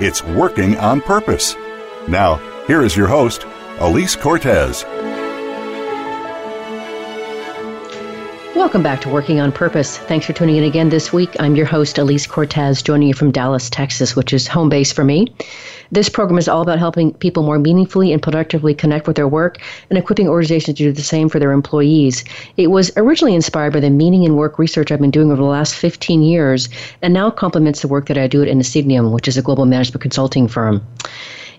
it's working on purpose. Now, here is your host, Alise Cortez. Welcome back to Working on Purpose. Thanks for tuning in again this week. I'm your host, Alise Cortez, joining you from Dallas, Texas, which is home base for me. This program is all about helping people more meaningfully and productively connect with their work and equipping organizations to do the same for their employees. It was originally inspired by the meaning in work research I've been doing over the last 15 years and now complements the work that I do at Insigniam, which is a global management consulting firm.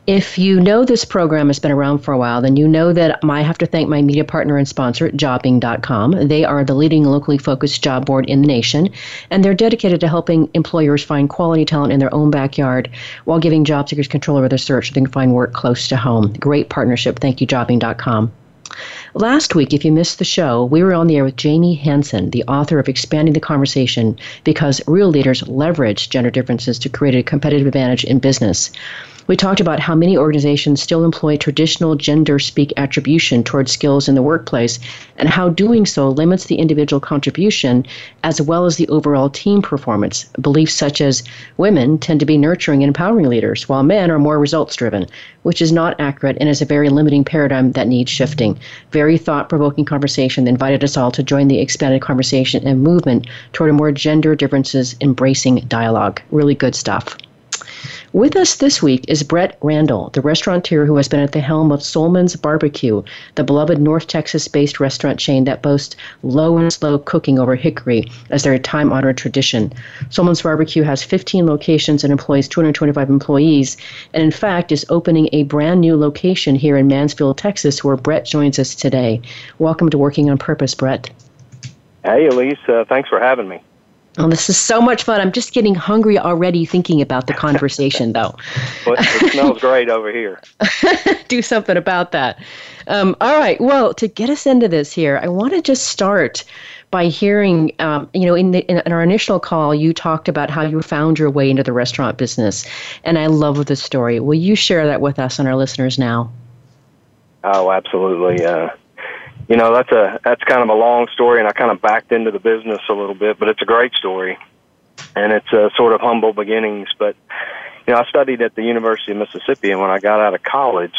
If you know this program has been around for a while, then you know that I have to thank my media partner and sponsor, Jobing.com. They are the leading locally focused job board in the nation, and they're dedicated to helping employers find quality talent in their own backyard while giving job seekers control over their search so they can find work close to home. Great partnership. Thank you, Jobing.com. Last week, if you missed the show, we were on the air with Jamie Hansen, the author of Expanding the Conversation Because Real Leaders Leverage Gender Differences to Create a Competitive Advantage in Business. We talked about how many organizations still employ traditional gender speak attribution towards skills in the workplace and how doing so limits the individual contribution as well as the overall team performance. Beliefs such as women tend to be nurturing and empowering leaders, while men are more results driven, which is not accurate and is a very limiting paradigm that needs shifting. Very thought provoking conversation that invited us all to join the expanded conversation and movement toward a more gender differences embracing dialogue. Really good stuff. With us this week is Brett Randall, the restaurateur who has been at the helm of Soul Man's Barbecue, the beloved North Texas based restaurant chain that boasts low and slow cooking over hickory as their time honored tradition. Soul Man's Barbecue has 15 locations and employs 225 employees, and in fact is opening a brand new location here in Mansfield, Texas, where Brett joins us today. Welcome to Working on Purpose, Brett. Hey, Alise. Uh, thanks for having me. Oh, this is so much fun. I'm just getting hungry already thinking about the conversation, though. well, it smells great over here. Do something about that. Um, all right. Well, to get us into this here, I want to just start by hearing, um, you know, in, the, in, our initial call, you talked about how you found your way into the restaurant business, and I love the story. Will you share that with us and our listeners now? Oh, absolutely. Uh, you know that's a that's kind of a long story, and I kind of backed into the business a little bit, but it's a great story, and it's a sort of humble beginnings. But you know, I studied at the University of Mississippi, and when I got out of college,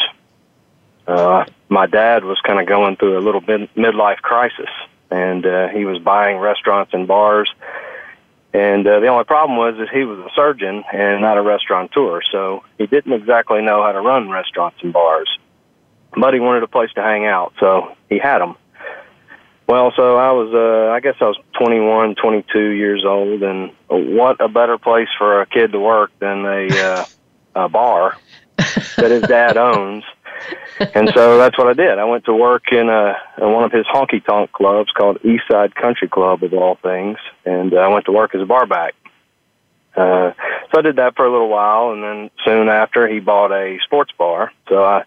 uh, my dad was kind of going through a little bit midlife crisis, and uh, he was buying restaurants and bars. And uh, the only problem was that he was a surgeon and not a restaurateur, so he didn't exactly know how to run restaurants and bars he wanted a place to hang out, so he had them. Well, so I was, uh, I guess I was 21, 22 years old, and what a better place for a kid to work than a, uh, a bar that his dad owns. And so that's what I did. I went to work in, a, in one of his honky tonk clubs called Eastside Country Club, of all things, and uh, I went to work as a barback. Uh, so I did that for a little while, and then soon after he bought a sports bar. So I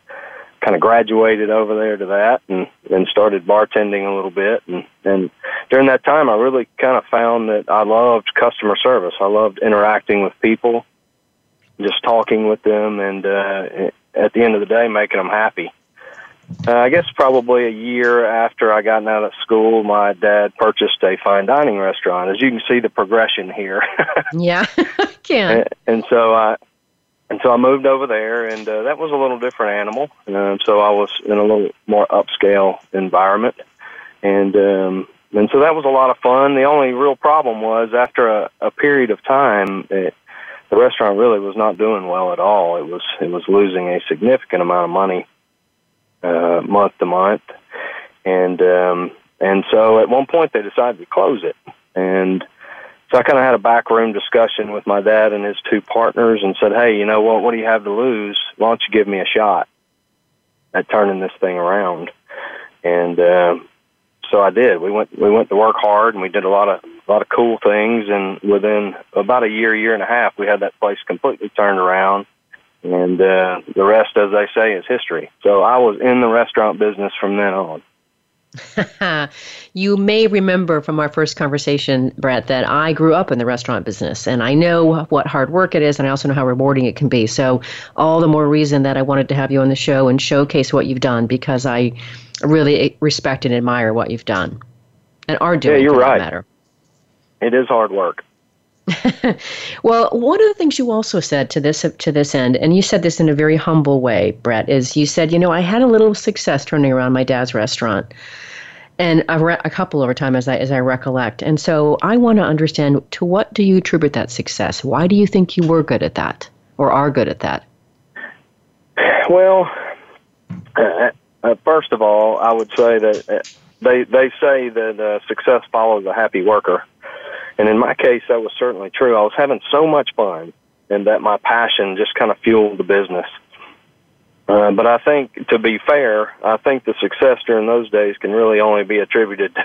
kind of graduated over there to that and and started bartending a little bit and and during that time I really kind of found that I loved customer service. I loved interacting with people just talking with them, and uh, at the end of the day, making them happy. Uh, I guess probably a year after I got out of school, my dad purchased a fine dining restaurant. As you can see, the progression here. yeah, I can. And, and so I, and so I moved over there, and uh, that was a little different animal. Um, so I was in a little more upscale environment, and um, and so that was a lot of fun. The only real problem was after a, a period of time, it, the restaurant really was not doing well at all. It was it was losing a significant amount of money uh, month to month, and um, and so at one point they decided to close it, and so I kind of had a backroom discussion with my dad and his two partners, and said, "Hey, you know what? What do you have to lose? Why don't you give me a shot at turning this thing around?" And uh, so I did. We went we went to work hard, and we did a lot of a lot of cool things. And within about a year, year and a half, we had that place completely turned around and uh, the rest, as they say, is history. So I was in the restaurant business from then on. you may remember from our first conversation, Brett, that I grew up in the restaurant business and I know what hard work it is and I also know how rewarding it can be. So, all the more reason that I wanted to have you on the show and showcase what you've done because I really respect and admire what you've done and are doing. Yeah, you're right. Matter. It is hard work. well, one of the things you also said to this to this end, and you said this in a very humble way, Brett, is you said, you know, I had a little success turning around my dad's restaurant, and a, re- a couple over time, as I as I recollect. And so, I want to understand to what do you attribute that success? Why do you think you were good at that, or are good at that? Well, uh, uh, first of all, I would say that uh, they they say that uh, success follows a happy worker. And in my case, that was certainly true. I was having so much fun, and that my passion just kind of fueled the business. Uh, but I think, to be fair, I think the success during those days can really only be attributed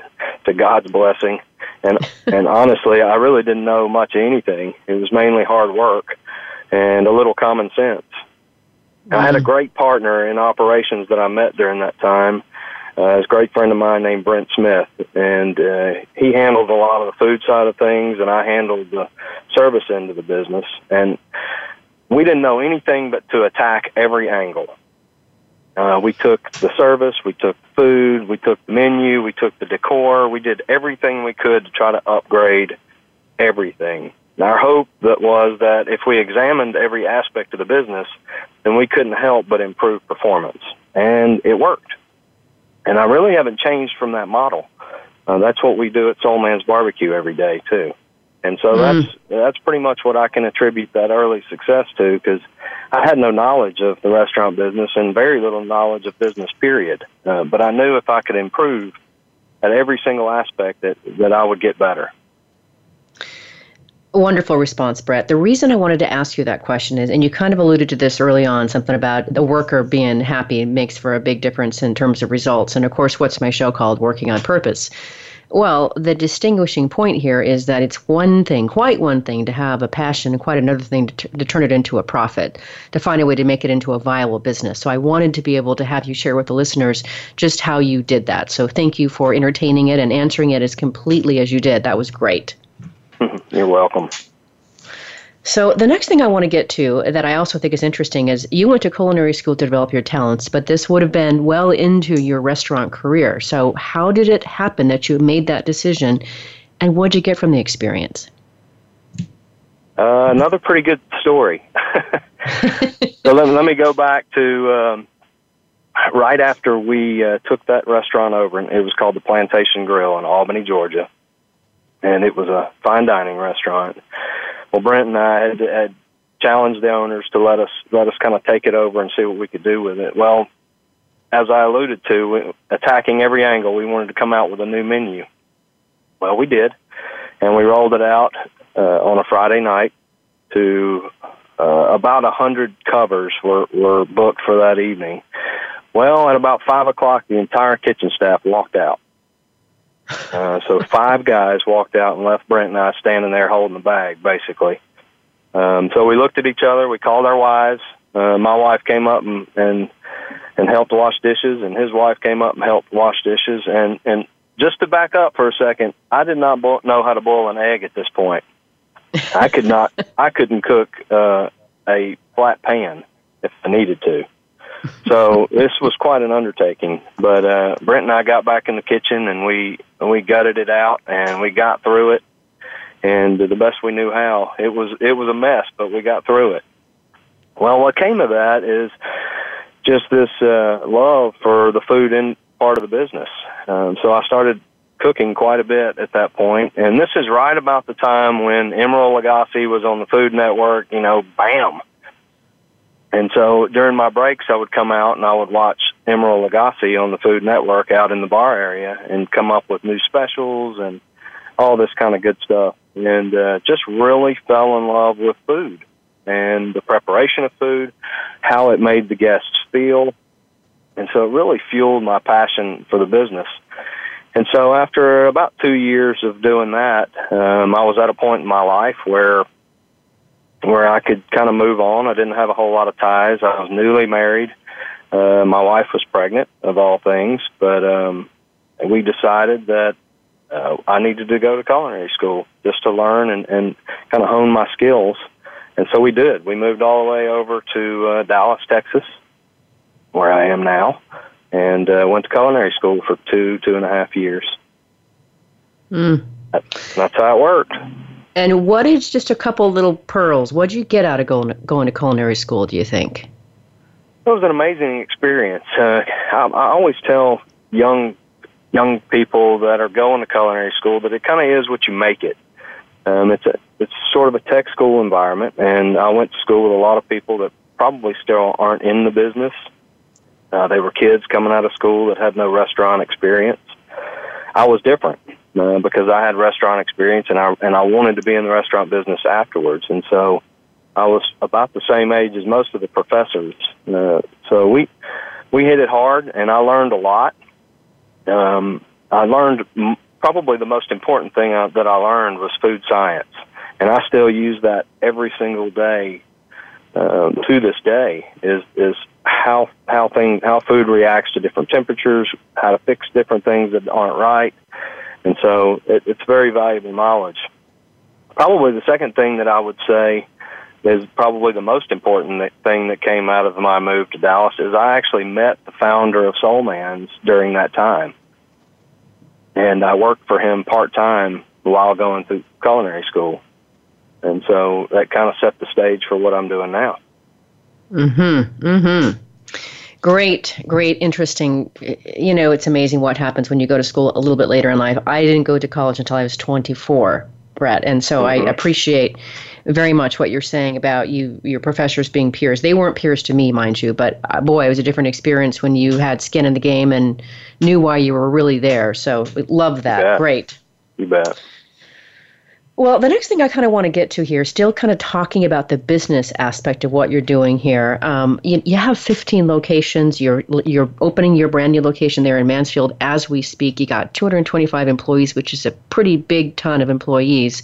to God's blessing. And and honestly, I really didn't know much of anything. It was mainly hard work and a little common sense. I had a mm-hmm. great partner in operations that I met during that time, uh, a great friend of mine named Brent Smith, and uh, he handled a lot of the food side of things, and I handled the service end of the business. And we didn't know anything but to attack every angle. Uh, we took the service, we took food, we took the menu, we took the decor, we did everything we could to try to upgrade everything. And our hope that was that if we examined every aspect of the business, then we couldn't help but improve performance. And it worked. And I really haven't changed from that model. Uh, that's what we do at Soul Man's Barbecue every day too. And so mm. that's that's pretty much what I can attribute that early success to because I had no knowledge of the restaurant business and very little knowledge of business period. Uh, but I knew if I could improve at every single aspect that that I would get better. Wonderful response, Brett. The reason I wanted to ask you that question is, and you kind of alluded to this early on, something about the worker being happy makes for a big difference in terms of results. And of course, what's my show called? Working on Purpose. Well, the distinguishing point here is that it's one thing, quite one thing, to have a passion, and quite another thing to, t- to turn it into a profit, to find a way to make it into a viable business. So I wanted to be able to have you share with the listeners just how you did that. So thank you for entertaining it and answering it as completely as you did. That was great. You're welcome. So the next thing I want to get to that I also think is interesting is you went to culinary school to develop your talents, but this would have been well into your restaurant career. So how did it happen that you made that decision, and what did you get from the experience? Uh, another pretty good story. so let, let, me go back to um, right after we uh, took that restaurant over, and it was called the Plantation Grill in Albany, Georgia and it was a fine dining restaurant. Well, Brent and I had, had challenged the owners to let us let us kind of take it over and see what we could do with it. Well, as I alluded to, attacking every angle, we wanted to come out with a new menu. Well, we did, and we rolled it out uh, on a Friday night to uh, about a hundred covers were were booked for that evening. Well, at about five o'clock, the entire kitchen staff walked out. Uh, so five guys walked out and left Brent and I standing there holding the bag, basically. Um, so we looked at each other. We called our wives. Uh, my wife came up and, and and helped wash dishes, and his wife came up and helped wash dishes. And and just to back up for a second, I did not bo- know how to boil an egg at this point. I could not. I couldn't cook uh, a flat pan if I needed to. So this was quite an undertaking. But uh, Brent and I got back in the kitchen and we we gutted it out and we got through it, and the best we knew how. It was it was a mess, but we got through it. Well, what came of that is just this uh, love for the food in part of the business. Um, so I started cooking quite a bit at that point, and this is right about the time when Emeril Lagasse was on the Food Network. You know, bam. And so during my breaks, I would come out and I would watch Emeril Lagasse on the Food Network out in the bar area and come up with new specials and all this kind of good stuff. And uh, just really fell in love with food and the preparation of food, how it made the guests feel. And so it really fueled my passion for the business. And so after about two years of doing that, um, I was at a point in my life where where I could kind of move on. I didn't have a whole lot of ties. I was newly married. Uh, my wife was pregnant, of all things, but um, we decided that uh, I needed to go to culinary school just to learn and, and kind of hone my skills. And so we did. We moved all the way over to uh, Dallas, Texas, where I am now, and uh, went to culinary school for two, two and a half years. Mm. That, that's how it worked. And what is just a couple little pearls? What did you get out of going going to culinary school? Do you think? It was an amazing experience. Uh, I, I always tell young young people that are going to culinary school that it kind of is what you make it. Um, it's a it's sort of a tech school environment, and I went to school with a lot of people that probably still aren't in the business. Uh, they were kids coming out of school that had no restaurant experience. I was different because I had restaurant experience, and I and I wanted to be in the restaurant business afterwards, and so I was about the same age as most of the professors. Uh, so we we hit it hard, and I learned a lot. Um, I learned m- probably the most important thing I, that I learned was food science, and I still use that every single day um, to this day. Is is how how thing how food reacts to different temperatures, how to fix different things that aren't right, and so it, it's very valuable knowledge. Probably the second thing that I would say is probably the most important thing that came out of my move to Dallas is I actually met the founder of Soul Man's during that time and I worked for him part time while going through culinary school, and so that kind of set the stage for what I'm doing now. Hmm. Hmm. Great, great, interesting. You know, it's amazing what happens when you go to school a little bit later in life. I didn't go to college until I was 24, Brett, and so mm-hmm. I appreciate very much what you're saying about you your professors being peers. They weren't peers to me, mind you, but uh, boy, it was a different experience when you had skin in the game and knew why you were really there. So love that. Great. You bet. Well, the next thing I kind of want to get to here, still kind of talking about the business aspect of what you're doing here. Um, you, you have 15 locations. You're you're opening your brand new location there in Mansfield as we speak. You got 225 employees, which is a pretty big ton of employees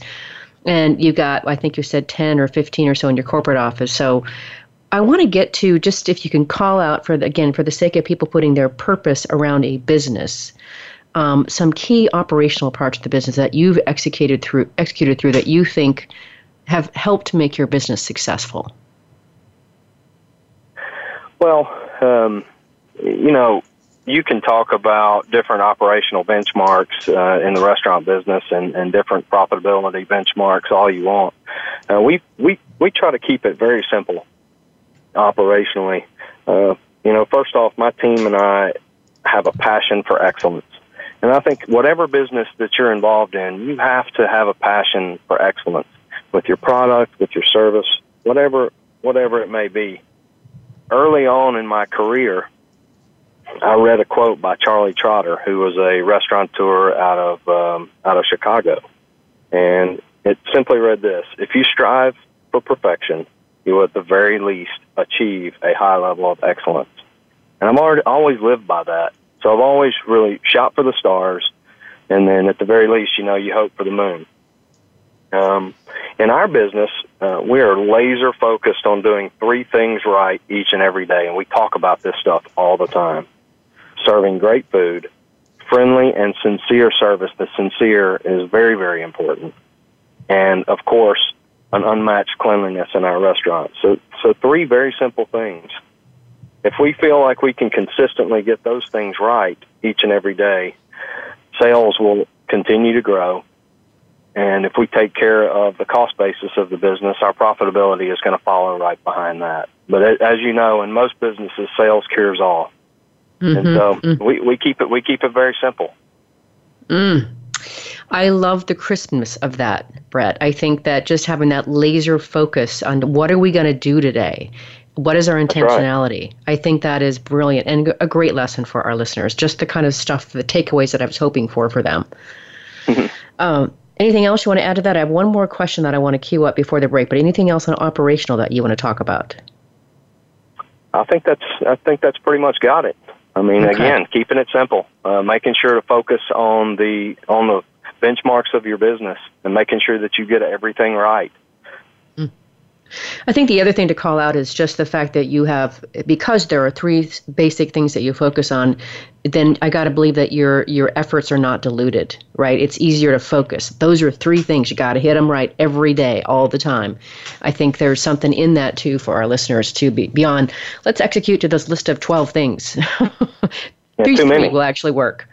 and you got i think you said 10 or 15 or so in your corporate office so i want to get to just if you can call out for the, again for the sake of people putting their purpose around a business um, some key operational parts of the business that you've executed through executed through that you think have helped make your business successful well um, you know you can talk about different operational benchmarks uh, in the restaurant business and, and different profitability benchmarks all you want. Uh, we we we try to keep it very simple operationally. Uh, you know, first off, my team and I have a passion for excellence, and I think whatever business that you're involved in, you have to have a passion for excellence with your product, with your service, whatever whatever it may be. Early on in my career, I read a quote by Charlie Trotter, who was a restaurateur out of um, out of Chicago, and it simply read this: If you strive for perfection, you will at the very least achieve a high level of excellence. And I'm already always lived by that. So I've always really shot for the stars, and then at the very least, you know, you hope for the moon. Um, in our business, uh, we are laser focused on doing three things right each and every day, and we talk about this stuff all the time serving great food, friendly and sincere service. The sincere is very, very important. And of course, an unmatched cleanliness in our restaurant. So, so three very simple things. If we feel like we can consistently get those things right each and every day, sales will continue to grow. And if we take care of the cost basis of the business, our profitability is going to follow right behind that. But as you know, in most businesses, sales cures all. Mm-hmm, and so mm-hmm. we, we keep it we keep it very simple. Mm. I love the crispness of that, Brett. I think that just having that laser focus on what are we going to do today? What is our intentionality? Right. I think that is brilliant and a great lesson for our listeners. Just the kind of stuff, the takeaways that I was hoping for for them. um, anything else you want to add to that? I have one more question that I want to queue up before the break, but anything else on operational that you want to talk about? I think that's I think that's pretty much got it. I mean, okay. again, keeping it simple, uh, making sure to focus on the on the benchmarks of your business and making sure that you get everything right. I think the other thing to call out is just the fact that you have, because there are three basic things that you focus on, then I got to believe that your your efforts are not diluted, right? It's easier to focus. Those are three things you got to hit them right every day, all the time. I think there's something in that too for our listeners to be beyond. Let's execute to this list of twelve things. yeah, three, too many will actually work.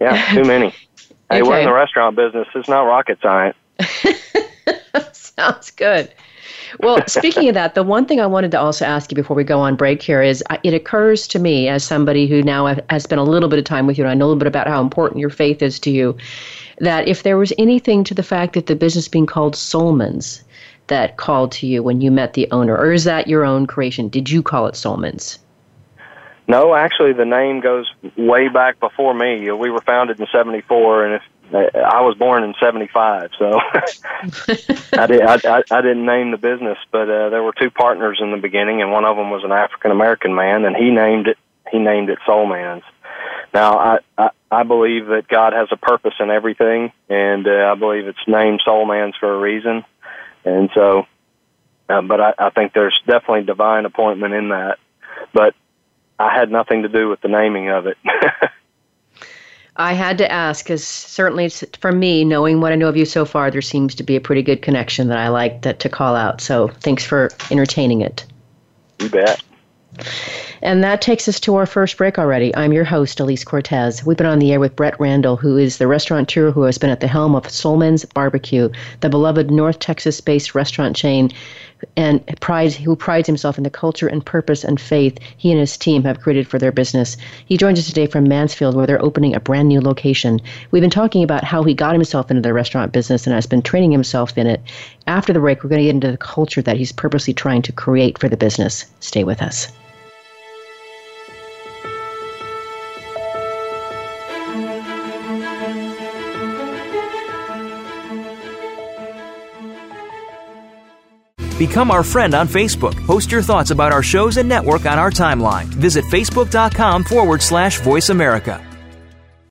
Yeah, too many. Hey, okay. we're in the restaurant business. It's not rocket science. Sounds good. Well, speaking of that, the one thing I wanted to also ask you before we go on break here is uh, it occurs to me as somebody who now has spent a little bit of time with you and I know a little bit about how important your faith is to you, that if there was anything to the fact that the business being called Soul Man's that called to you when you met the owner, or is that your own creation? Did you call it Soul Man's? No, actually, the name goes way back before me. We were founded in '74, and if I was born in '75, so I, did, I, I, didn't name the business, but uh, there were two partners in the beginning, and one of them was an African American man, and he named it he named it Soul Man's. Now, I, I I believe that God has a purpose in everything, and uh, I believe it's named Soul Man's for a reason, and so. Uh, but I, I think there's definitely divine appointment in that. But I had nothing to do with the naming of it. I had to ask because certainly for me, knowing what I know of you so far, there seems to be a pretty good connection that I like that to call out. So thanks for entertaining it. You bet. And that takes us to our first break already. I'm your host, Alise Cortez. We've been on the air with Brett Randall, who is the restaurateur who has been at the helm of Soul Man's Barbecue, the beloved North Texas based restaurant chain and prides, who prides himself in the culture and purpose and faith he and his team have created for their business. He joins us today from Mansfield, where they're opening a brand new location. We've been talking about how he got himself into the restaurant business and has been training himself in it. After the break, we're going to get into the culture that he's purposely trying to create for the business. Stay with us. Become our friend on Facebook. Post your thoughts about our shows and network on our timeline. Visit facebook.com forward slash voice America.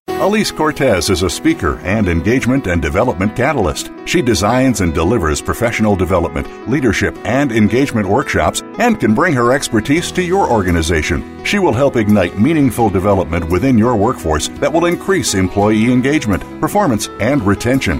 Alise Cortez is a speaker and engagement and development catalyst. She designs and delivers professional development, leadership, and engagement workshops and can bring her expertise to your organization. She will help ignite meaningful development within your workforce that will increase employee engagement, performance, and retention.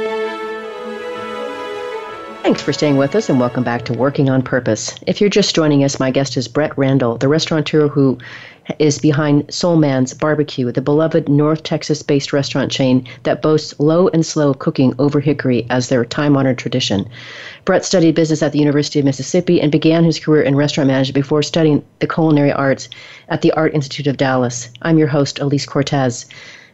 Thanks for staying with us and welcome back to Working on Purpose. If you're just joining us, my guest is Brett Randall, the restaurateur who is behind Soul Man's Barbecue, the beloved North Texas based restaurant chain that boasts low and slow cooking over hickory as their time honored tradition. Brett studied business at the University of Mississippi and began his career in restaurant management before studying the culinary arts at the Art Institute of Dallas. I'm your host, Alise Cortez.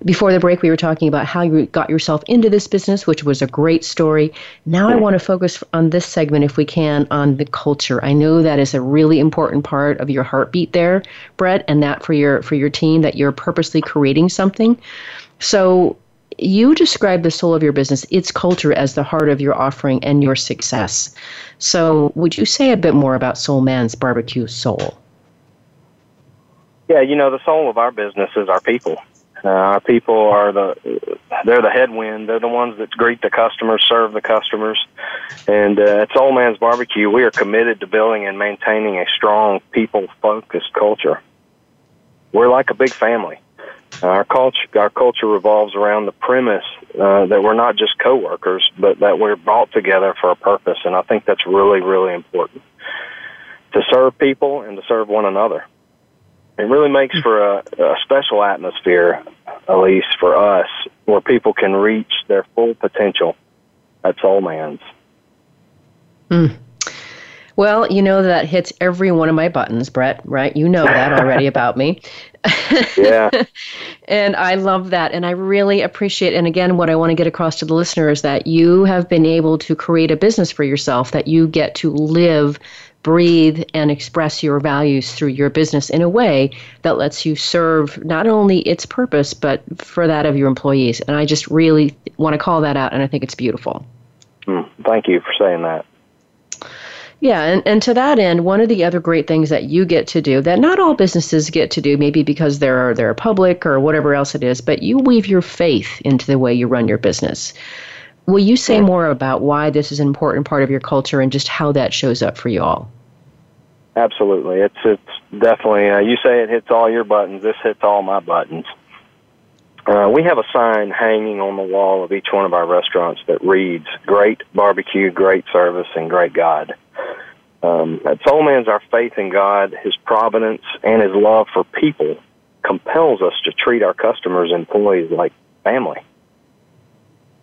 Before the break, we were talking about how you got yourself into this business, which was a great story. Now, I want to focus on this segment, if we can, on the culture. I know that is a really important part of your heartbeat there, Brett, and that for your for your team that you're purposely creating something. So, you describe the soul of your business, its culture, as the heart of your offering and your success. So, would you say a bit more about Soul Man's Barbecue Soul? Yeah, you know, the soul of our business is our people. Uh, people are the they're the headwind. They're the ones that greet the customers, serve the customers, and uh, at Soul Man's Barbecue, we are committed to building and maintaining a strong, people-focused culture. We're like a big family. Our culture, our culture revolves around the premise uh, that we're not just coworkers, but that we're brought together for a purpose, and I think that's really, really important to serve people and to serve one another it really makes for a, a special atmosphere, at least for us, where people can reach their full potential at Soul Man's. Mm. Well, you know that hits every one of my buttons, Brett, right? You know that already about me. yeah. and I love that. And I really appreciate, and again, what I want to get across to the listener is that you have been able to create a business for yourself that you get to live breathe and express your values through your business in a way that lets you serve not only its purpose but for that of your employees. And i just really want to call that out and i think it's beautiful. Mm, thank you for saying that. Yeah, and, and to that end, one of the other great things that you get to do that not all businesses get to do, maybe because they're they're public or whatever else it is, but you weave your faith into the way you run your business. Will you say more about why this is an important part of your culture and just how that shows up for you all? Absolutely, it's it's definitely. Uh, you say it hits all your buttons. This hits all my buttons. Uh, we have a sign hanging on the wall of each one of our restaurants that reads "Great Barbecue, Great Service, and Great God." Um, at Soul Man's, our faith in God, His providence, and His love for people compels us to treat our customers and employees like family.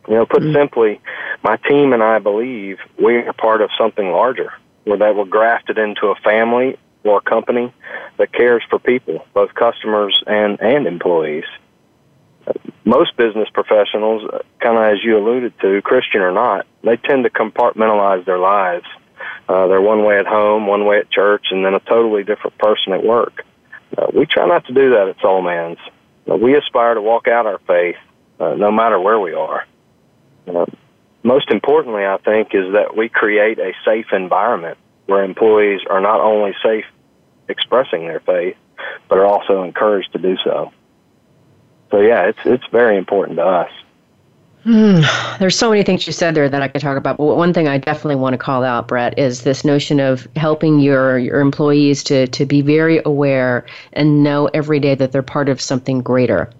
You know, put mm-hmm. simply, my team and I believe we are part of something larger, where that we're grafted into a family or a company that cares for people, both customers and, and employees. Most business professionals, kind of as you alluded to, Christian or not, they tend to compartmentalize their lives. Uh, they're one way at home, one way at church, and then a totally different person at work. Uh, we try not to do that at Soul Man's. Uh, we aspire to walk out our faith uh, no matter where we are. Uh, most importantly, I think, is that we create a safe environment where employees are not only safe expressing their faith, but are also encouraged to do so. So yeah, it's it's very important to us. Hmm. There's so many things you said there that I could talk about. But one thing I definitely want to call out, Brett, is this notion of helping your your employees to to be very aware and know every day that they're part of something greater.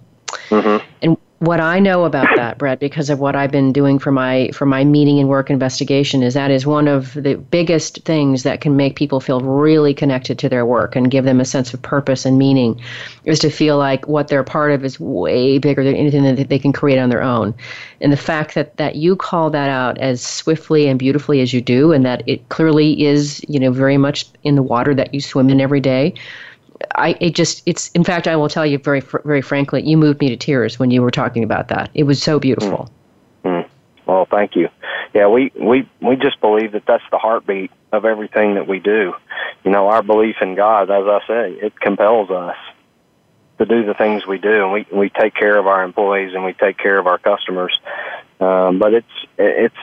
Mm-hmm. And what I know about that, Brett, because of what I've been doing for my for my meaning and work investigation, is that is one of the biggest things that can make people feel really connected to their work and give them a sense of purpose and meaning, is to feel like what they're part of is way bigger than anything that they can create on their own. And the fact that that you call that out as swiftly and beautifully as you do, and that it clearly is, you know, very much in the water that you swim in every day I it just it's in fact I will tell you very very frankly you moved me to tears when you were talking about that. It was so beautiful. Mm. Mm. Well, thank you. Yeah, we we we just believe that that's the heartbeat of everything that we do. You know, our belief in God, as I say, it compels us to do the things we do, and we we take care of our employees and we take care of our customers. Um, but it's it's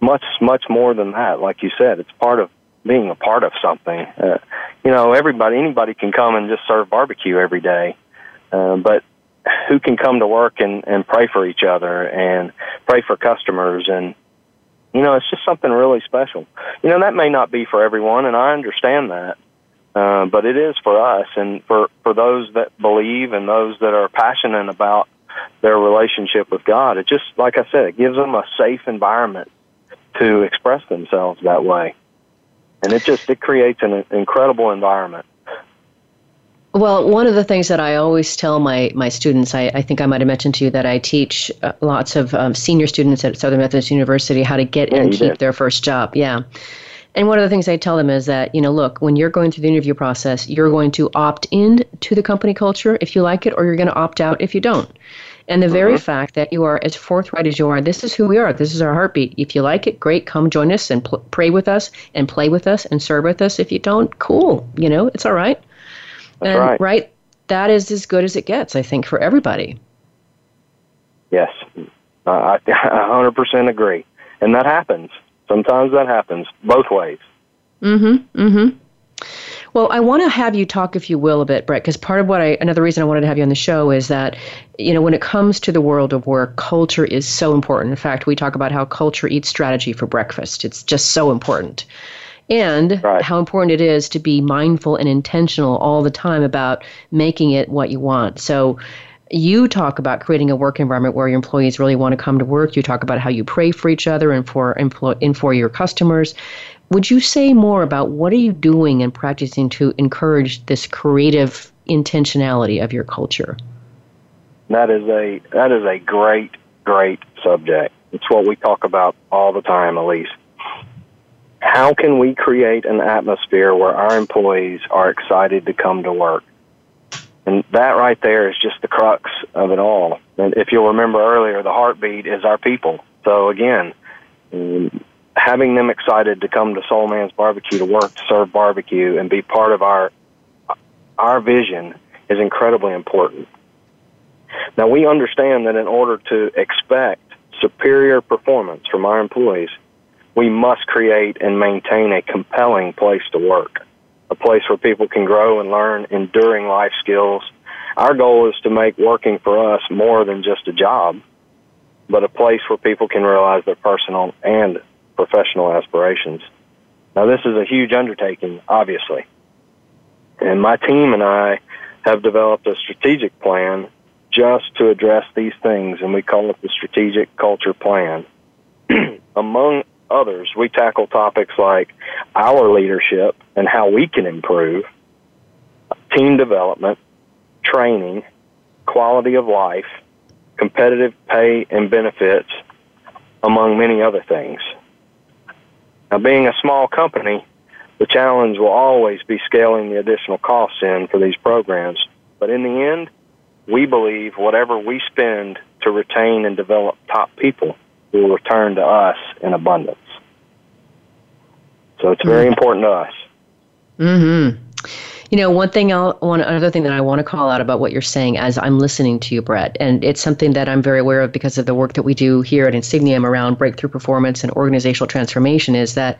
much much more than that. Like you said, it's part of being a part of something. Uh, you know, everybody, anybody can come and just serve barbecue every day, uh, but who can come to work and, and pray for each other and pray for customers? And you know it's just something really special. You know that may not be for everyone and i understand that. Uh, but it is for us and for for those that believe and those that are passionate about their relationship with god. It just like i said it gives them a safe environment to express themselves that way. And it just it creates an incredible environment. Well, one of the things that I always tell my, my students, I, I think I might have mentioned to you that I teach uh, lots of um, senior students at Southern Methodist University how to get Yeah, and keep did. their first job. Yeah. And one of the things I tell them is that, you know, look, when you're going through the interview process, you're going to opt in to the company culture if you like it, or you're going to opt out if you don't. And the very fact that you are as forthright as you are, this is who we are. This is our heartbeat. If you like it, great. Come join us and pl- pray with us and play with us and serve with us. If you don't, cool. You know, it's all right. That's and, right. Right. That is as good as it gets, I think, for everybody. Yes, I I 100% agree. And that happens. Sometimes that happens both ways. Mm-hmm. Mm-hmm. Well, I want to have you talk, if you will, a bit, Brett, because part of what I, another reason I wanted to have you on the show is that, you know, when it comes to the world of work, culture is so important. In fact, we talk about how culture eats strategy for breakfast. It's just so important. And how important it is to be mindful and intentional all the time about making it what you want. So, you talk about creating a work environment where your employees really want to come to work. You talk about how you pray for each other and for and for your customers. Would you say more about what are you doing and practicing to encourage this creative intentionality of your culture? That is a that is a great great subject. It's what we talk about all the time, Alise. How can we create an atmosphere where our employees are excited to come to work? And that right there is just the crux of it all. And if you'll remember earlier, the heartbeat is our people. So again, having them excited to come to Soul Man's Barbecue to work to serve barbecue and be part of our our vision is incredibly important. Now we understand that in order to expect superior performance from our employees, we must create and maintain a compelling place to work, a place where people can grow and learn enduring life skills. Our goal is to make working for us more than just a job, but a place where people can realize their personal and professional aspirations. Now, this is a huge undertaking, obviously. And my team and I have developed a strategic plan just to address these things, and we call it the Strategic Culture Plan. Among others, we tackle topics like our leadership and how we can improve, team development, training, quality of life, competitive pay and benefits, among many other things. Now, being a small company, the challenge will always be scaling the additional costs in for these programs. But in the end, we believe whatever we spend to retain and develop top people will return to us in abundance. So it's very important to us. Mm-hmm. You know, one thing I'll one another thing that I want to call out about what you're saying as I'm listening to you, Brett, and it's something that I'm very aware of because of the work that we do here at Insigniam around breakthrough performance and organizational transformation is that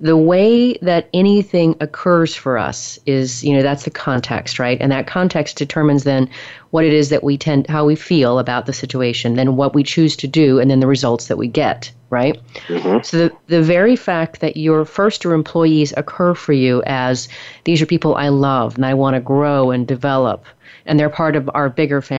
the way that anything occurs for us is, you know, that's the context, right? And that context determines then what it is that we tend how we feel about the situation, then what we choose to do, and then the results that we get, right? Mm-hmm. So the, the very fact that your first or employees occur for you as these are people I love and I want to grow and develop, and they're part of our bigger family.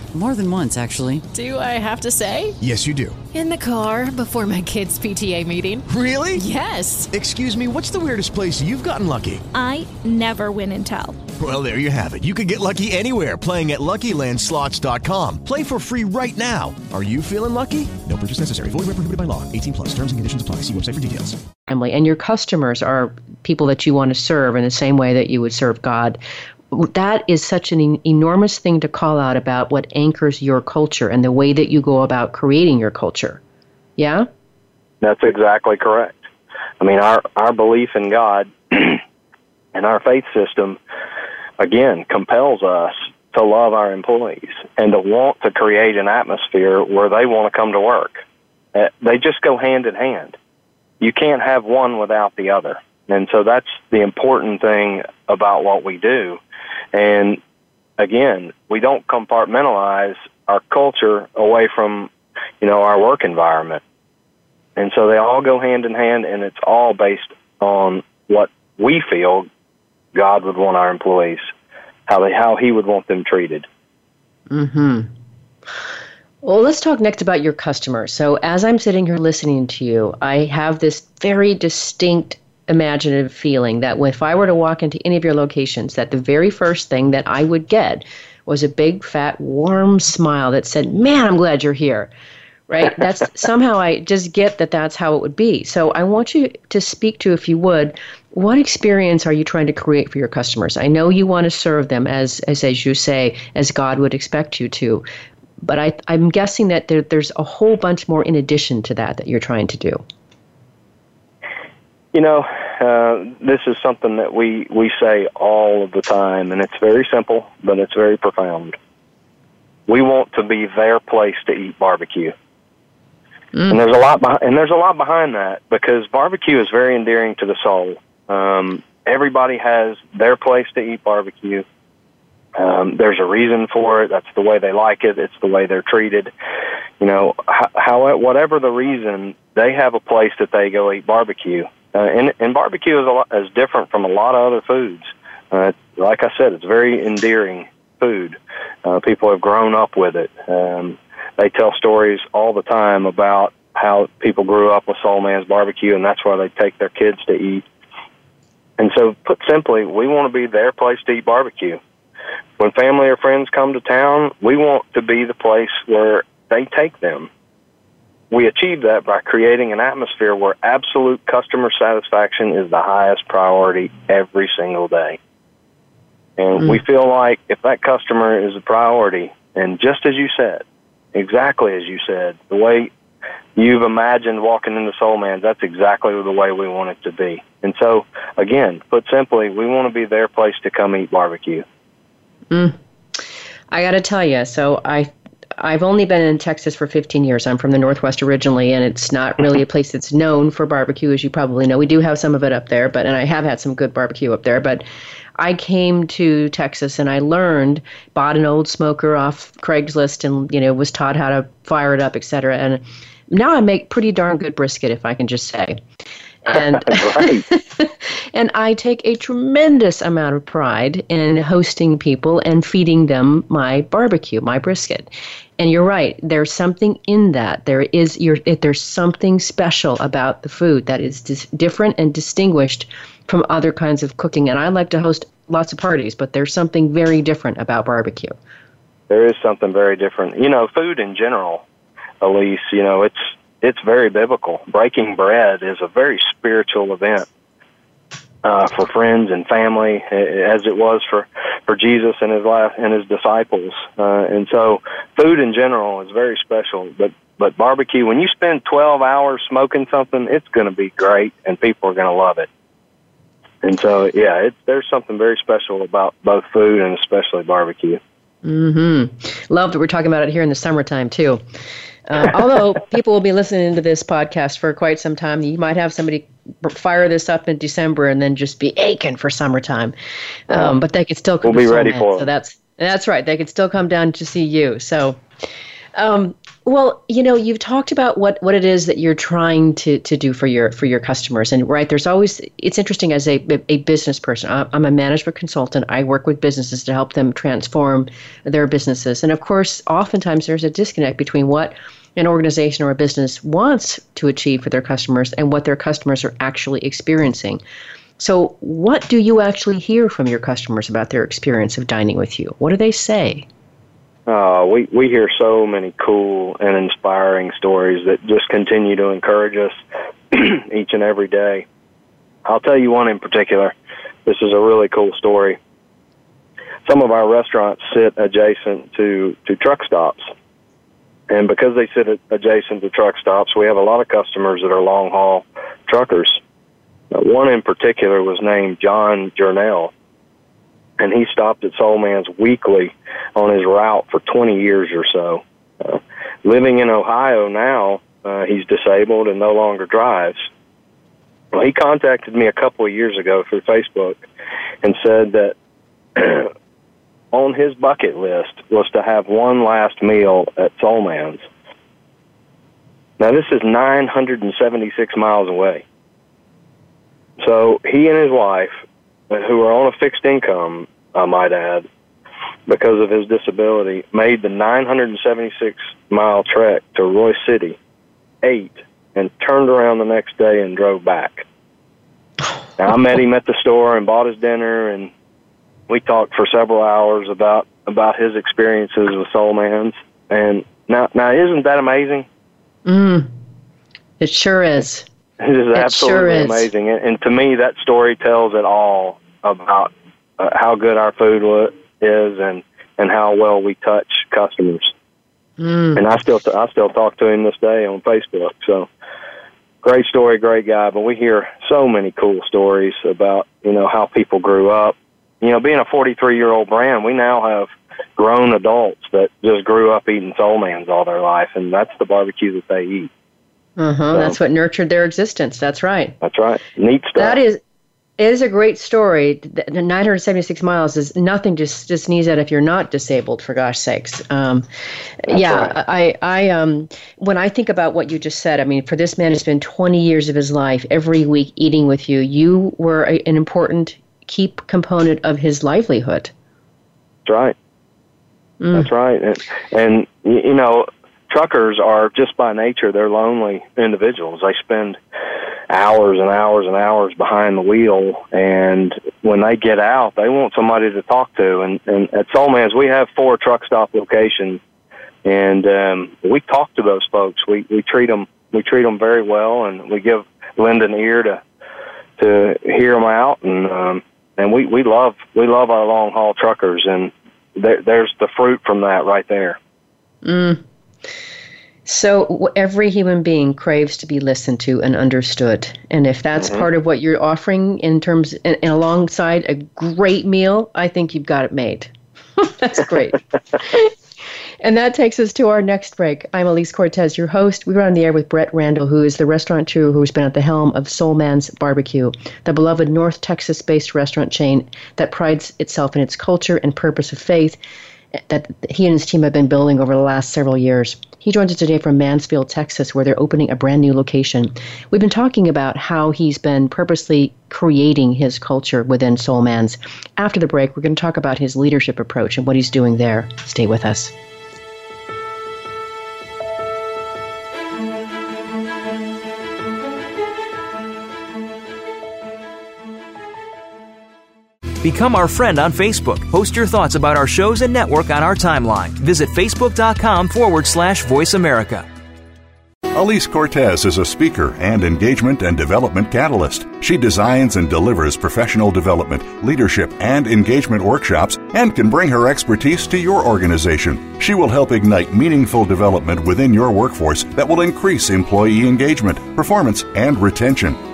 More than once, actually. Do I have to say? Yes, you do. In the car before my kids' PTA meeting. Really? Yes. Excuse me, what's the weirdest place you've gotten lucky? I never win and tell. Well, there you have it. You can get lucky anywhere playing at LuckyLandSlots.com. Play for free right now. Are you feeling lucky? No purchase necessary. Void where prohibited by law. 18 plus. Terms and conditions apply. See website for details. family and your customers are people that you want to serve in the same way that you would serve God. That is such an en- enormous thing to call out about what anchors your culture and the way that you go about creating your culture. Yeah? That's exactly correct. I mean, our, our belief in God and our faith system, again, compels us to love our employees and to want to create an atmosphere where they want to come to work. Uh, They just go hand in hand. You can't have one without the other. And so that's the important thing about what we do. And again, we don't compartmentalize our culture away from, you know, our work environment. And so they all go hand in hand, and it's all based on what we feel God would want our employees how they how he would want them treated. Hmm. Well, let's talk next about your customers. So, as I'm sitting here listening to you, I have this very distinct imaginative feeling that if I were to walk into any of your locations, that the very first thing that I would get was a big, fat, warm smile that said, "Man, I'm glad you're here." Right? That's somehow I just get that that's how it would be. So, I want you to speak to, if you would, what experience are you trying to create for your customers? I know you want to serve them as, as, as you say, as God would expect you to, but I, I'm guessing that there, there's a whole bunch more in addition to that that you're trying to do. You know, uh, this is something that we, we say all of the time, and it's very simple, but it's very profound. We want to be their place to eat barbecue. Mm. And there's a lot, behind, and there's a lot behind that because barbecue is very endearing to the soul. Um, everybody has their place to eat barbecue. Um, there's a reason for it. That's the way they like it. It's the way they're treated. You know, how, whatever the reason, they have a place that they go eat barbecue. Uh, and, and barbecue is a lot, is different from a lot of other foods. Uh, like I said, it's very endearing food. Uh, people have grown up with it. Um, they tell stories all the time about how people grew up with Soul Man's barbecue, and that's why they take their kids to eat. And so, put simply, we want to be their place to eat barbecue. When family or friends come to town, we want to be the place where they take them. We achieve that by creating an atmosphere where absolute customer satisfaction is the highest priority every single day. And mm. we feel like if that customer is a priority, and just as you said, exactly as you said, the way you've imagined walking into Soul Man's, that's exactly the way we want it to be. And so, again, put simply, we want to be their place to come eat barbecue. Mm. I got to tell you, so I I've only been in Texas for 15 years. I'm from the Northwest originally, and it's not really a place that's known for barbecue, as you probably know. We do have some of it up there, but and I have had some good barbecue up there. But I came to Texas and I learned, bought an old smoker off Craigslist, and you know was taught how to fire it up, et cetera. And now I make pretty darn good brisket, if I can just say and and I take a tremendous amount of pride in hosting people and feeding them my barbecue, my brisket. And you're right. There's something in that. There is your. There's something special about the food that is dis- different and distinguished from other kinds of cooking. And I like to host lots of parties, but there's something very different about barbecue. There is something very different. You know, food in general, Alise. You know, it's it's very biblical. Breaking bread is a very spiritual event uh, for friends and family, as it was for for Jesus and his life and his disciples. Uh, and so, food in general is very special. But but barbecue, when you spend twelve hours smoking something, it's going to be great, and people are going to love it. And so, yeah, it's, there's something very special about both food and especially barbecue. Mm-hmm. Love that we're talking about it here in the summertime too. Uh, although people will be listening to this podcast for quite some time, you might have somebody fire this up in December and then just be aching for summertime. Um, but they could still come. We'll be ready for. So that's that's right. They could still come down to see you. So, um, well, you know, you've talked about what, what it is that you're trying to, to do for your for your customers, and right there's always it's interesting as a a business person. I'm a management consultant. I work with businesses to help them transform their businesses, and of course, oftentimes there's a disconnect between what an organization or a business wants to achieve for their customers and what their customers are actually experiencing. So, what do you actually hear from your customers about their experience of dining with you? What do they say? Uh, we we hear so many cool and inspiring stories that just continue to encourage us each and every day. I'll tell you one in particular. This is a really cool story. Some of our restaurants sit adjacent to to truck stops, and because they sit adjacent to truck stops, we have a lot of customers that are long haul truckers. Uh, one in particular was named John Journell, and he stopped at Soul Man's weekly on his route for 20 years or so. Uh, living in Ohio now, uh, he's disabled and no longer drives. Well, he contacted me a couple of years ago through Facebook and said that on his bucket list was to have one last meal at Soul Man's. Now, this is 976 miles away. So he and his wife, uh, who are on a fixed income, I might add, because of his disability, made the 976 mile trek to Royse City, ate, and turned around the next day and drove back. Now, I met him at the store and bought his dinner, and we talked for several hours about about his experiences with Soul Man's. And now, now, isn't that amazing? Mm, it sure is. It is It absolutely sure is. amazing, and, and to me, that story tells it all about uh, how good our food is and and how well we touch customers. Mm. And I still I still talk to him this day on Facebook. So great story, great guy. But we hear so many cool stories about you know how people grew up. You know, being a 43 year old brand, we now have grown adults that just grew up eating Soul Man's all their life, and that's the barbecue that they eat. Uh-huh. That's what nurtured their existence. That's right. That's right. Neat stuff. That is it is a great story. The the 976 miles is nothing to, to sneeze at if you're not disabled, for gosh sakes. Um, yeah, I, I, um, when I think about what you just said, I mean, for this man to spend 20 years of his life every week eating with you, you were a, an important key component of his livelihood. That's right. Mm. That's right. And, and you know, truckers are just by nature they're lonely individuals. They spend hours and hours and hours behind the wheel, and when they get out, they want somebody to talk to. And, and at Soul Man's, we have four truck stop locations, and um, we talk to those folks. We we treat them we treat them very well, and we give lend an ear to to hear them out, and um, and we we love we love our long haul truckers, and there, there's the fruit from that right there. Mm. So every human being craves to be listened to and understood, and if that's Mhm. part of what you're offering in terms and, and alongside a great meal, I think you've got it made. that's great. and that takes us to our next break. I'm Alise Cortez, your host. We were on the air with Brett Randall, who is the restaurant restaurateur who's been at the helm of Soul Man's Barbecue, the beloved North Texas-based restaurant chain that prides itself in its culture and purpose of faith that he and his team have been building over the last several years. He joins us today from Mansfield, Texas, where they're opening a brand new location. We've been talking about how he's been purposely creating his culture within Soul Man's. After the break, we're going to talk about his leadership approach and what he's doing there. Stay with us. Become our friend on Facebook. Post your thoughts about our shows and network on our timeline. Visit facebook.com forward slash voice America. Alise Cortez is a speaker and engagement and development catalyst. She designs and delivers professional development, leadership, and engagement workshops and can bring her expertise to your organization. She will help ignite meaningful development within your workforce that will increase employee engagement, performance, and retention.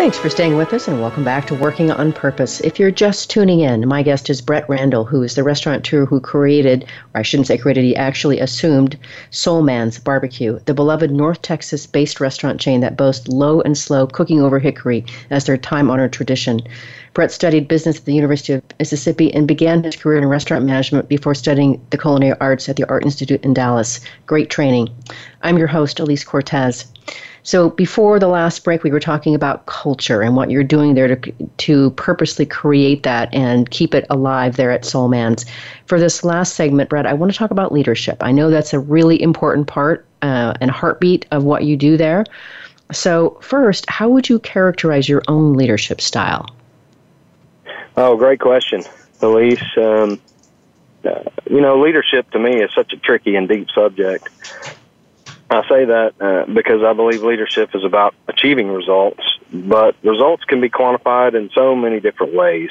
Thanks for staying with us and welcome back to Working on Purpose. If you're just tuning in, my guest is Brett Randall, who is the restaurateur who created, or I shouldn't say created, he actually assumed Soul Man's Barbecue, the beloved North Texas based restaurant chain that boasts low and slow cooking over hickory as their time honored tradition. Brett studied business at the University of Mississippi and began his career in restaurant management before studying the culinary arts at the Art Institute in Dallas. Great training. I'm your host, Alise Cortez. So before the last break, we were talking about culture and what you're doing there to to purposely create that and keep it alive there at Soul Man's. For this last segment, Brett, I want to talk about leadership. I know that's a really important part uh, and heartbeat of what you do there. So first, how would you characterize your own leadership style? Oh, great question, Alise. Um, uh, you know, leadership to me is such a tricky and deep subject. I say that uh, because I believe leadership is about achieving results, but results can be quantified in so many different ways.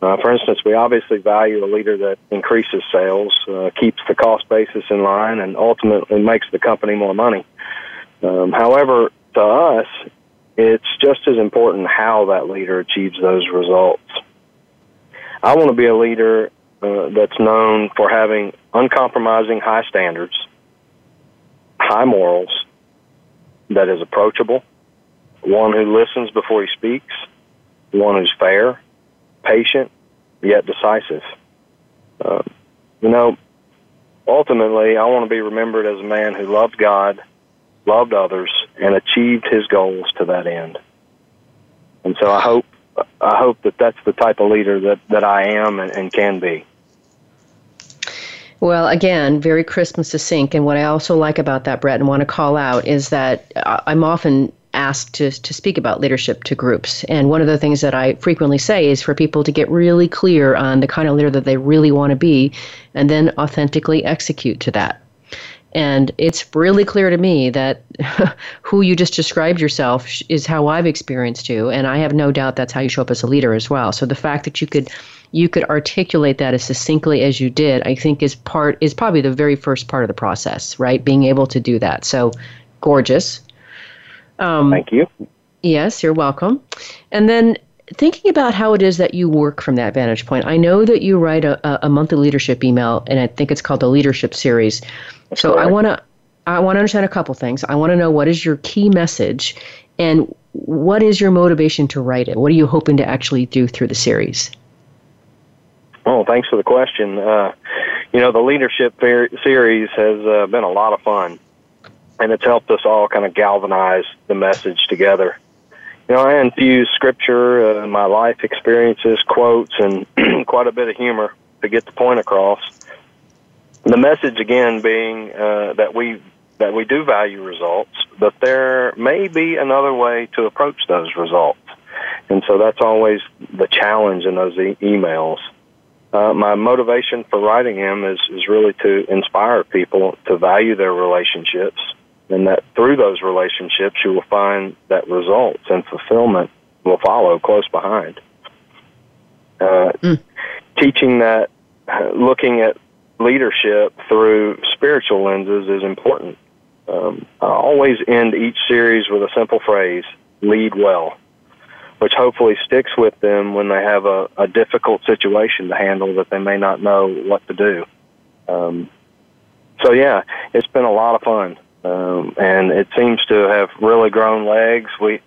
Uh, for instance, we obviously value a leader that increases sales, uh, keeps the cost basis in line, and ultimately makes the company more money. Um, however, to us, it's just as important how that leader achieves those results. I want to be a leader uh, that's known for having uncompromising high standards high morals, that is approachable, one who listens before he speaks, one who's fair, patient, yet decisive. Uh, you know, ultimately, I want to be remembered as a man who loved God, loved others, and achieved his goals to that end. And so I hope I hope that that's the type of leader that, that I am and, and can be. Well, again, very crisp and succinct. And what I also like about that, Brett, and want to call out is that uh, I'm often asked to, to speak about leadership to groups. And one of the things that I frequently say is for people to get really clear on the kind of leader that they really want to be and then authentically execute to that. And it's really clear to me that who you just described yourself is how I've experienced you. And I have no doubt that's how you show up as a leader as well. So the fact that you could you could articulate that as succinctly as you did, I think is part is probably the very first part of the process, right? Being able to do that. So gorgeous. Um, Thank you. Yes, you're welcome. And then thinking about how it is that you work from that vantage point, I know that you write a, a monthly leadership email, and I think it's called the Leadership Series. That's so correct. I want to I want to understand a couple things. I want to know what is your key message, and what is your motivation to write it? What are you hoping to actually do through the series? Oh, thanks for the question. Uh, you know, the leadership series has uh, been a lot of fun, and it's helped us all kind of galvanize the message together. You know, I infuse scripture, uh, my life experiences, quotes, and quite a bit of humor to get the point across. The message again being uh, that we that we do value results, but there may be another way to approach those results, and so that's always the challenge in those e- emails uh, my motivation for writing him is, is really to inspire people to value their relationships and that through those relationships you will find that results and fulfillment will follow close behind. Uh, mm. Teaching that looking at leadership through spiritual lenses is important. Um, I always end each series with a simple phrase, lead well which hopefully sticks with them when they have a, a difficult situation to handle that they may not know what to do. Um, so yeah, it's been a lot of fun, um, and it seems to have really grown legs. We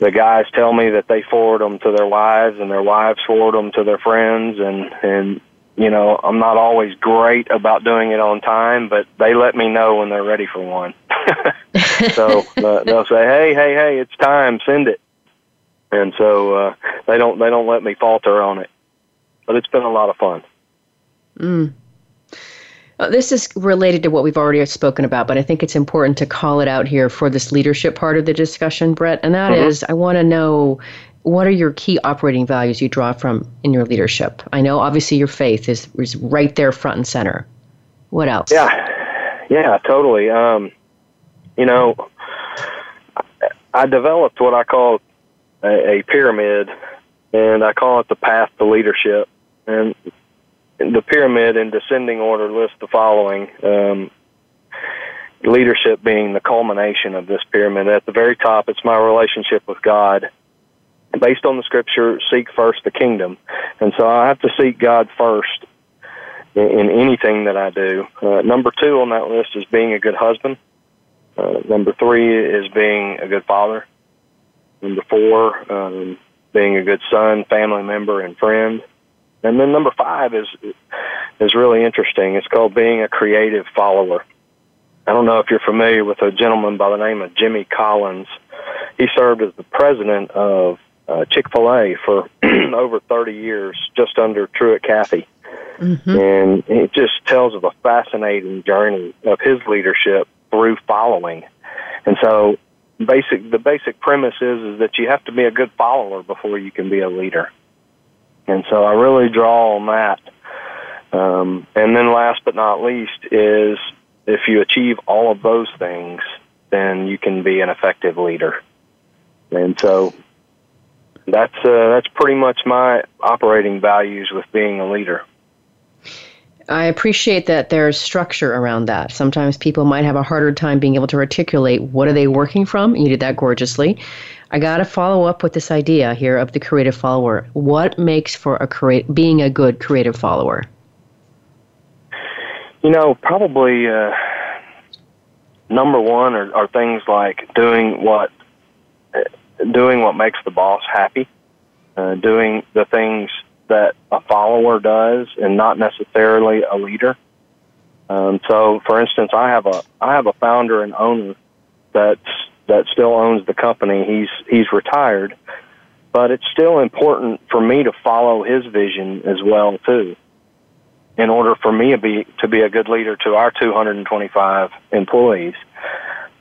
the guys tell me that they forward them to their wives, and their wives forward them to their friends, and and you know I'm not always great about doing it on time, but they let me know when they're ready for one. so uh, they'll say, "Hey, hey, hey, it's time. Send it." And so uh, they don't they don't let me falter on it. But it's been a lot of fun. Mm. Uh, this is related to what we've already spoken about, but I think it's important to call it out here for this leadership part of the discussion, Brett. And that mm-hmm. is, I want to know what are your key operating values you draw from in your leadership? I know obviously your faith is, is right there front and center. What else? Yeah, yeah, totally. Um, you know, I developed what I call a, a pyramid, and I call it the path to leadership. And the pyramid in descending order lists the following. Um, leadership being the culmination of this pyramid. At the very top, it's my relationship with God. Based on the scripture, seek first the kingdom. And so I have to seek God first in, in anything that I do. Uh, number two on that list is being a good husband. Uh, number three is being a good father. Number four, um, being a good son, family member, and friend. And then number five is is really interesting. It's called being a creative follower. I don't know if you're familiar with a gentleman by the name of Jimmy Collins. He served as the president of uh, Chick Fil A for over 30 years, just under Truett Cathy, Mm-hmm. and it just tells of a fascinating journey of his leadership through following. And so, basic the basic premise is is that you have to be a good follower before you can be a leader. And so, I really draw on that. Um, and then, last but not least, is if you achieve all of those things, then you can be an effective leader. And so, that's uh, that's pretty much my operating values with being a leader. I appreciate that there's structure around that. Sometimes people might have a harder time being able to articulate what are they working from. You did that gorgeously. I got to follow up with this idea here of the creative follower. What makes for a create being a good creative follower? You know, probably uh, number one are, are things like doing what uh, doing what makes the boss happy, uh, doing the things that a follower does, and not necessarily a leader. Um, so, for instance, I have a I have a founder and owner that's that still owns the company. He's he's retired, but it's still important for me to follow his vision as well too in order for me to be to be a good leader to our 225 employees.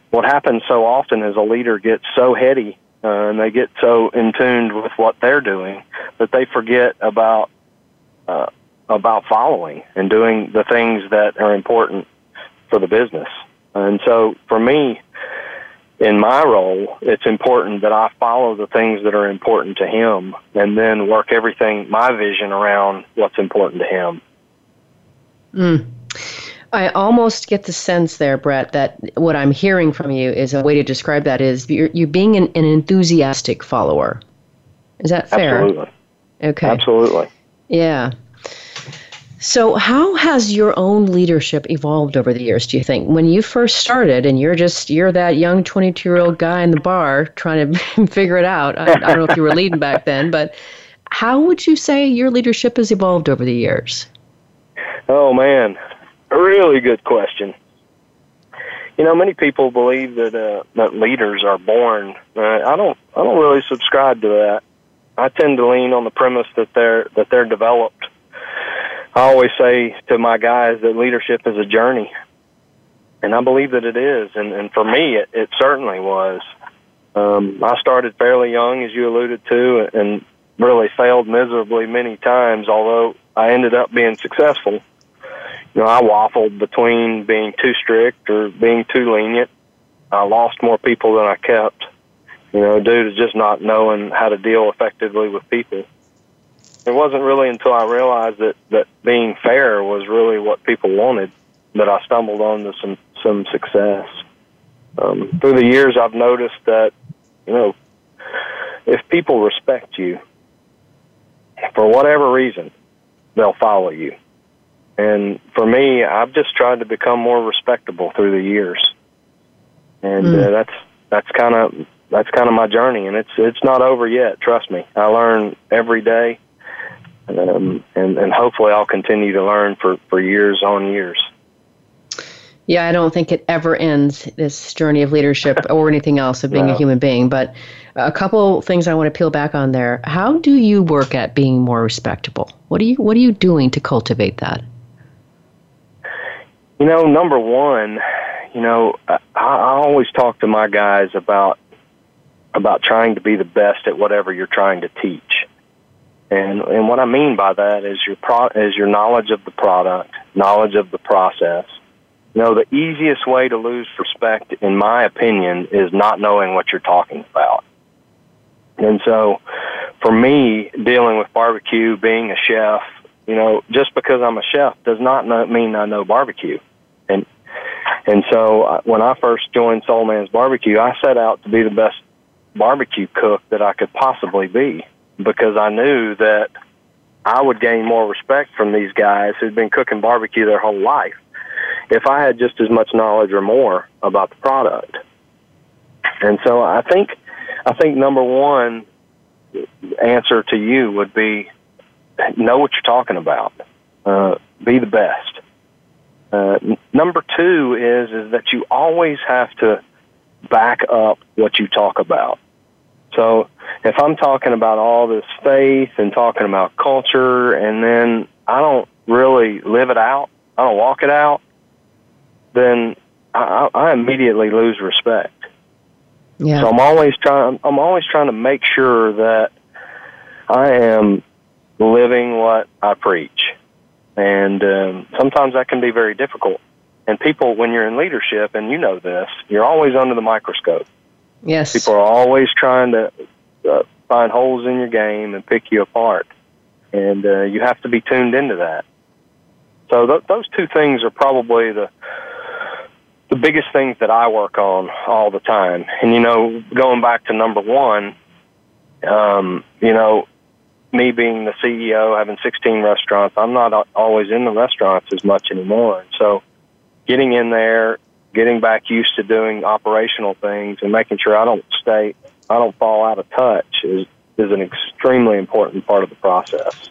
What happens so often is a leader gets so heady uh, and they get so in tuned with what they're doing that they forget about uh, about following and doing the things that are important for the business. And so, for me, in my role, it's important that I follow the things that are important to him, and then work everything my vision around what's important to him. Mm. I almost get the sense there, Brett, that what I'm hearing from you is a way to describe that is you're, you being an, an enthusiastic follower. Is that fair? Absolutely. Okay. Absolutely. Yeah. So, how has your own leadership evolved over the years, do you think? When you first started and you're just, you're that young 22 year old guy in the bar trying to figure it out. I, I don't know if you were leading back then, but how would you say your leadership has evolved over the years? Oh man, a really good question. You know, many people believe that uh, that leaders are born. Uh, I don't. I don't really subscribe to that. I tend to lean on the premise that they're that they're developed. I always say to my guys that leadership is a journey, and I believe that it is. And, and for me, it, it certainly was. Um, I started fairly young, as you alluded to, and really failed miserably many times. Although I ended up being successful you know, I waffled between being too strict or being too lenient. I lost more people than I kept, you know, due to just not knowing how to deal effectively with people. It wasn't really until I realized that, that being fair was really what people wanted that I stumbled onto some, some success. Um, through the years, I've noticed that, you know, if people respect you, for whatever reason, they'll follow you. And for me, I've just tried to become more respectable through the years, and Hmm. uh, that's that's kind of that's kind of my journey, and it's it's not over yet. Trust me, I learn every day, um, and and hopefully I'll continue to learn for for years on years. Yeah, I don't think it ever ends, this journey of leadership or anything else of being a human being. But a couple things I want to peel back on there. How do you work at being more respectable? What are you what are you doing to cultivate that? You know, number one, you know, I, I always talk to my guys about about trying to be the best at whatever you're trying to teach. And and what I mean by that is your pro is your knowledge of the product, knowledge of the process. You know, the easiest way to lose respect, in my opinion, is not knowing what you're talking about. And so, for me, dealing with barbecue, being a chef, you know, just because I'm a chef does not mean I know barbecue. And and so, uh, when I first joined Soul Man's Barbecue, I set out to be the best barbecue cook that I could possibly be because I knew that I would gain more respect from these guys who'd been cooking barbecue their whole life if I had just as much knowledge or more about the product. And so I think I think number one answer to you would be know what you're talking about. Uh, be the best. Uh, number two is is that you always have to back up what you talk about. So if I'm talking about all this faith and talking about culture, and then I don't really live it out, I don't walk it out, then I, I immediately lose respect. Yeah. So I'm always trying. I'm always trying to make sure that I am living what I preach, and um, sometimes that can be very difficult. And people, when you're in leadership, and you know this, you're always under the microscope. Yes. People are always trying to uh, find holes in your game and pick you apart, and uh, you have to be tuned into that. So th- those two things are probably the the biggest things that I work on all the time. And you know, going back to number one, um, you know, me being the CEO, having 16 restaurants, I'm not al- always in the restaurants as much anymore. And so, getting in there, getting back used to doing operational things, and making sure I don't stay, I don't fall out of touch is is an extremely important part of the process.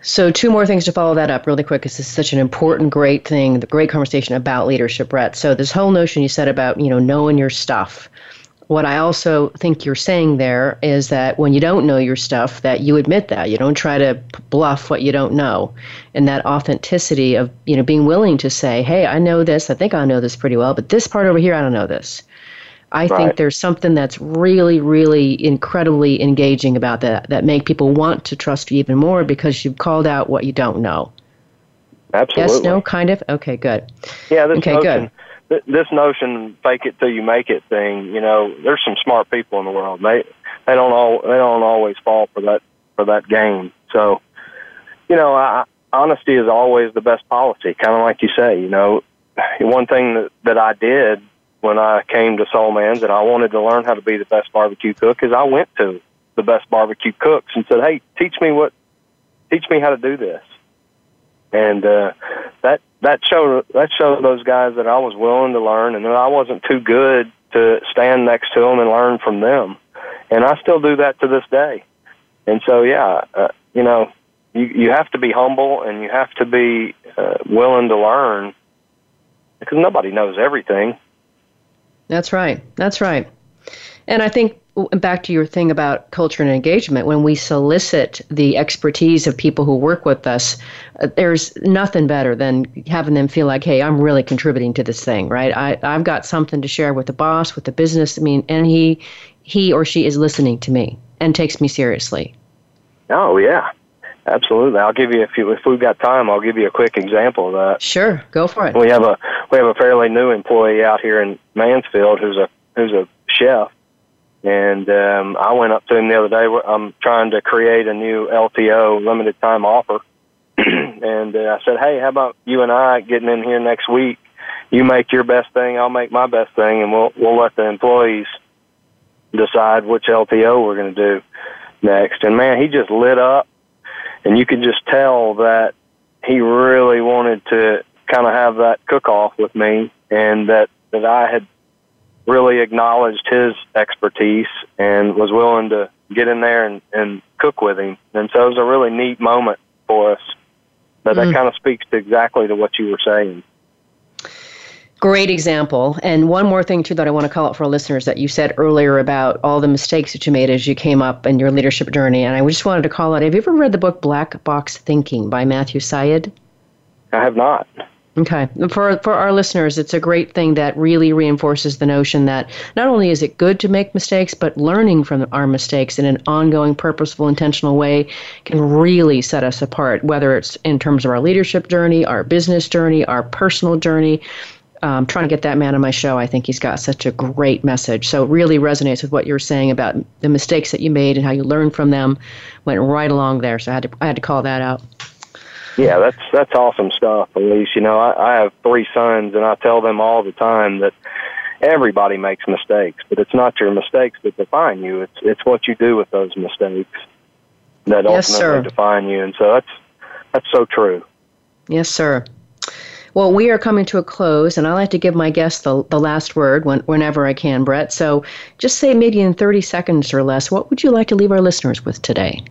So, two more things to follow that up really quick, because this is such an important, great thing, the great conversation about leadership, Brett. So, this whole notion you said about, you know, knowing your stuff. What I also think you're saying there is that when you don't know your stuff, that you admit that. You don't try to bluff what you don't know. And that authenticity of, you know, being willing to say, hey, I know this, I think I know this pretty well, but this part over here, I don't know this. I Right. think there's something that's really, really incredibly engaging about that, that make people want to trust you even more because you've called out what you don't know. Absolutely. Yes, no, kind of? Okay, good. Yeah, this Okay, notion, th- this notion, fake it till you make it thing. You know, there's some smart people in the world. They they don't all they don't always fall for that for that game. So, you know, I, honesty is always the best policy. Kind of like you say. You know, one thing that that I did when I came to Soul Man's and I wanted to learn how to be the best barbecue cook is I went to the best barbecue cooks and said, "Hey, teach me what, teach me how to do this." And uh, that that showed that showed those guys that I was willing to learn, and that I wasn't too good to stand next to them and learn from them, and I still do that to this day. And so, yeah, uh, you know, you you have to be humble and you have to be uh, willing to learn because nobody knows everything. That's right. That's right. And I think back to your thing about culture and engagement, when we solicit the expertise of people who work with us, uh, there's nothing better than having them feel like, hey, I'm really contributing to this thing, right? I, I've got something to share with the boss, with the business. I mean, and he, he or she is listening to me and takes me seriously. Oh yeah, absolutely. I'll give you a few. If we've got time, I'll give you a quick example of that. Sure, go for it. We have a we have a fairly new employee out here in Mansfield who's a who's a chef, and um, I went up to him the other day. I'm trying to create a new LTO limited time offer, and uh, I said, "Hey, how about you and I getting in here next week? You make your best thing, I'll make my best thing, and we'll we'll let the employees decide which LTO we're going to do next." And man, he just lit up, and you could just tell that he really wanted to kind of have that cook off with me, and that that I had really acknowledged his expertise and was willing to get in there and, and cook with him. And so it was a really neat moment for us. But that Mm. kind of speaks to exactly to what you were saying. Great example. And one more thing, too, that I want to call out for our listeners that you said earlier about all the mistakes that you made as you came up in your leadership journey. And I just wanted to call out have you ever read the book Black Box Thinking by Matthew Syed? I have not. Okay. For for our listeners, it's a great thing that really reinforces the notion that not only is it good to make mistakes, but learning from our mistakes in an ongoing, purposeful, intentional way can really set us apart, whether it's in terms of our leadership journey, our business journey, our personal journey. Um, trying to get that man on my show, I think he's got such a great message. So it really resonates with what you're saying about the mistakes that you made and how you learned from them. Went right along there. So I had to I had to call that out. Yeah, that's that's awesome stuff, Alise. You know, I, I have three sons, and I tell them all the time that everybody makes mistakes, but it's not your mistakes that define you. It's it's what you do with those mistakes that Yes, ultimately sir. define you. And so that's that's so true. Yes, sir. Well, we are coming to a close, and I like to give my guests the, the last word when, whenever I can, Brett. So just say maybe in 30 seconds or less, what would you like to leave our listeners with today?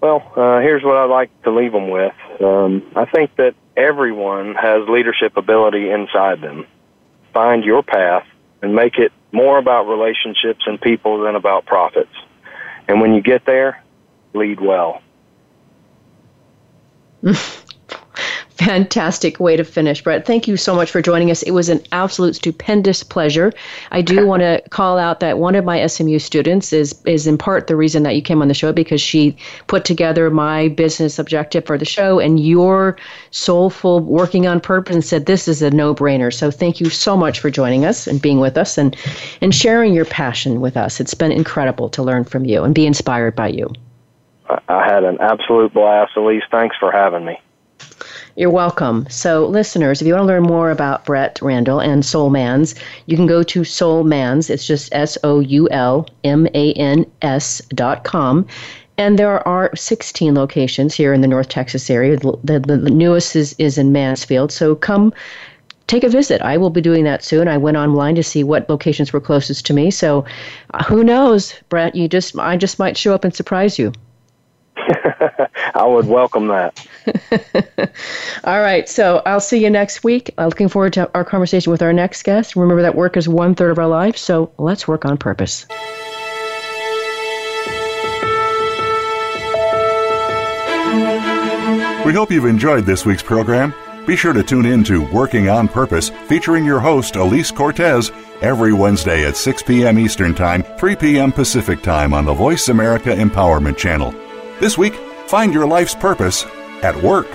Well, uh, here's what I'd like to leave them with. Um, I think that everyone has leadership ability inside them. Find your path and make it more about relationships and people than about profits. And when you get there, lead well. Fantastic way to finish, Brett. Thank you so much for joining us. It was an absolute stupendous pleasure. I do want to call out that one of my SMU students is is in part the reason that you came on the show because she put together my business objective for the show and your soulful working on purpose and said this is a no-brainer. So thank you so much for joining us and being with us and and sharing your passion with us. It's been incredible to learn from you and be inspired by you. I had an absolute blast. Alise, thanks for having me. You're welcome. So, listeners, if you want to learn more about Brett Randall and Soulmans, you can go to Soulmans. It's just S O U L M A N S dot com. And there are 16 locations here in the North Texas area. The, the, the newest is, is in Mansfield. So come take a visit. I will be doing that soon. I went online to see what locations were closest to me. So uh, who knows, Brett? You just I just might show up and surprise you. I would welcome that. All right. So I'll see you next week. I'm looking forward to our conversation with our next guest. Remember that work is one third of our life, so let's work on purpose. We hope you've enjoyed this week's program. Be sure to tune in to Working on Purpose, featuring your host, Alise Cortez, every Wednesday at 6 p.m. Eastern Time, 3 p.m. Pacific Time on the Voice America Empowerment Channel. This week, find your life's purpose at work.